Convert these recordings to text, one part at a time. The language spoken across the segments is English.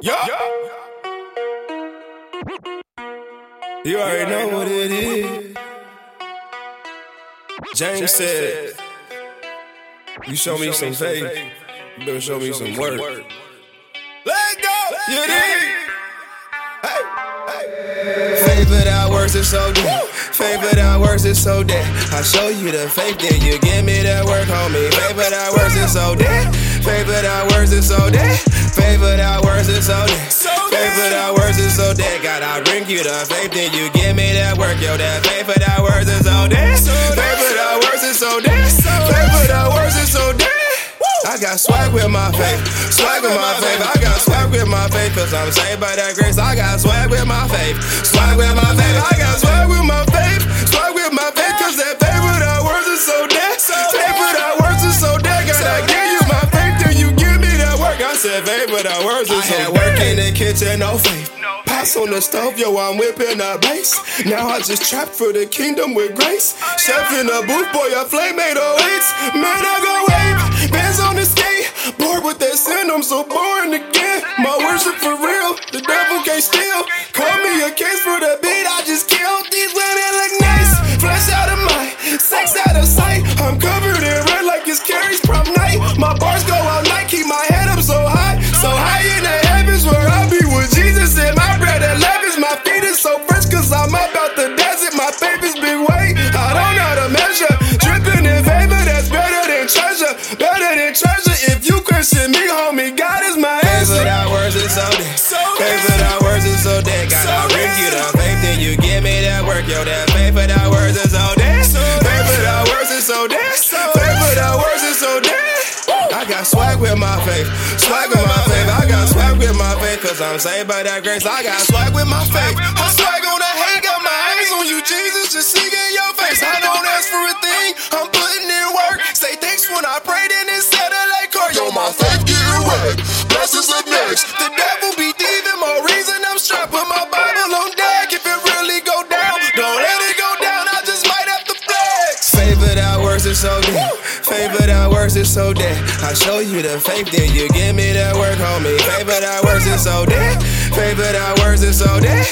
Yeah. You already know what it is. James said, You show me some faith, you better show me some work. Let go! You dig? Hey, hey. Faith without works is so dead. Faith without works is so dead. I show you the faith, then you give me that work, homie. Faith without works is so dead. Faith without works is so dead. Faith without works is so dead. Faith without works is so dead. God, I bring you the faith, then you give me that work. Yo, that faith without works is so dead. Faith without works is so dead. Faith without works is so dead. I got swag with my faith, swag with my faith. I got swag with my faith, cause I'm saved by that grace. I got swag with my faith, swag with my faith. I got swag with my faith, swag work. I said faith without words is so dead. work in the kitchen, no faith. Pass on the stove, yo, I'm whipping a bass. Now I just trap for the kingdom with grace. Chef in the booth, boy, a flame made oh eights. Man, I go wave, bands on the skate. Bored with that sin, I'm so boring again. My worship for real, the devil can't steal. Call me a case for the beat, I just killed these women look so fresh cause I'm about the desert. My is big weight, I don't know how to measure. Dripping in favor, that's better than treasure. Better than treasure. If you question me, homie, God is my answer. Faith without words is so dead. Faith without words is so dead. Gotta bring you the faith, then you give me that work. Yo, that faith without words is so dead. Faith without words is so dead. Faith without words is so dead. I got swag with my faith, swag with my faith. I got swag with my faith, cause I'm saved by that grace. I got swag with my faith. My faith getting wet, blessings up next. The devil be thieving, more reason I'm strapped. Put my Bible on deck. If it really go down, don't let it go down. I just might have to flex. Without words is so dead. Faith without words is so dead. I show you the faith, then you give me that work, homie. Without words is so dead. Without words is so dead.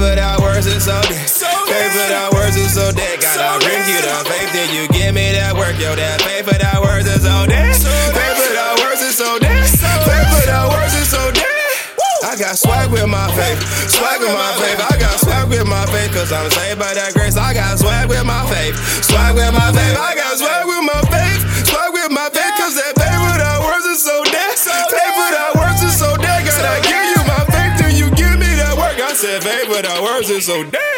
Without words is so dead. Without words is so dead. Gotta bring you the faith, then you give me that work, yo. That faith got swag with my faith, swag with my faith. I got swag with my faith, cause I'm saved by that grace. I got swag with my faith, swag with my faith. I got swag with my faith, swag with my faith, cause that faith without words is so dead. Faith without words is so dead. Gotta give you my faith, then you give me that work. I said faith without words is so dead.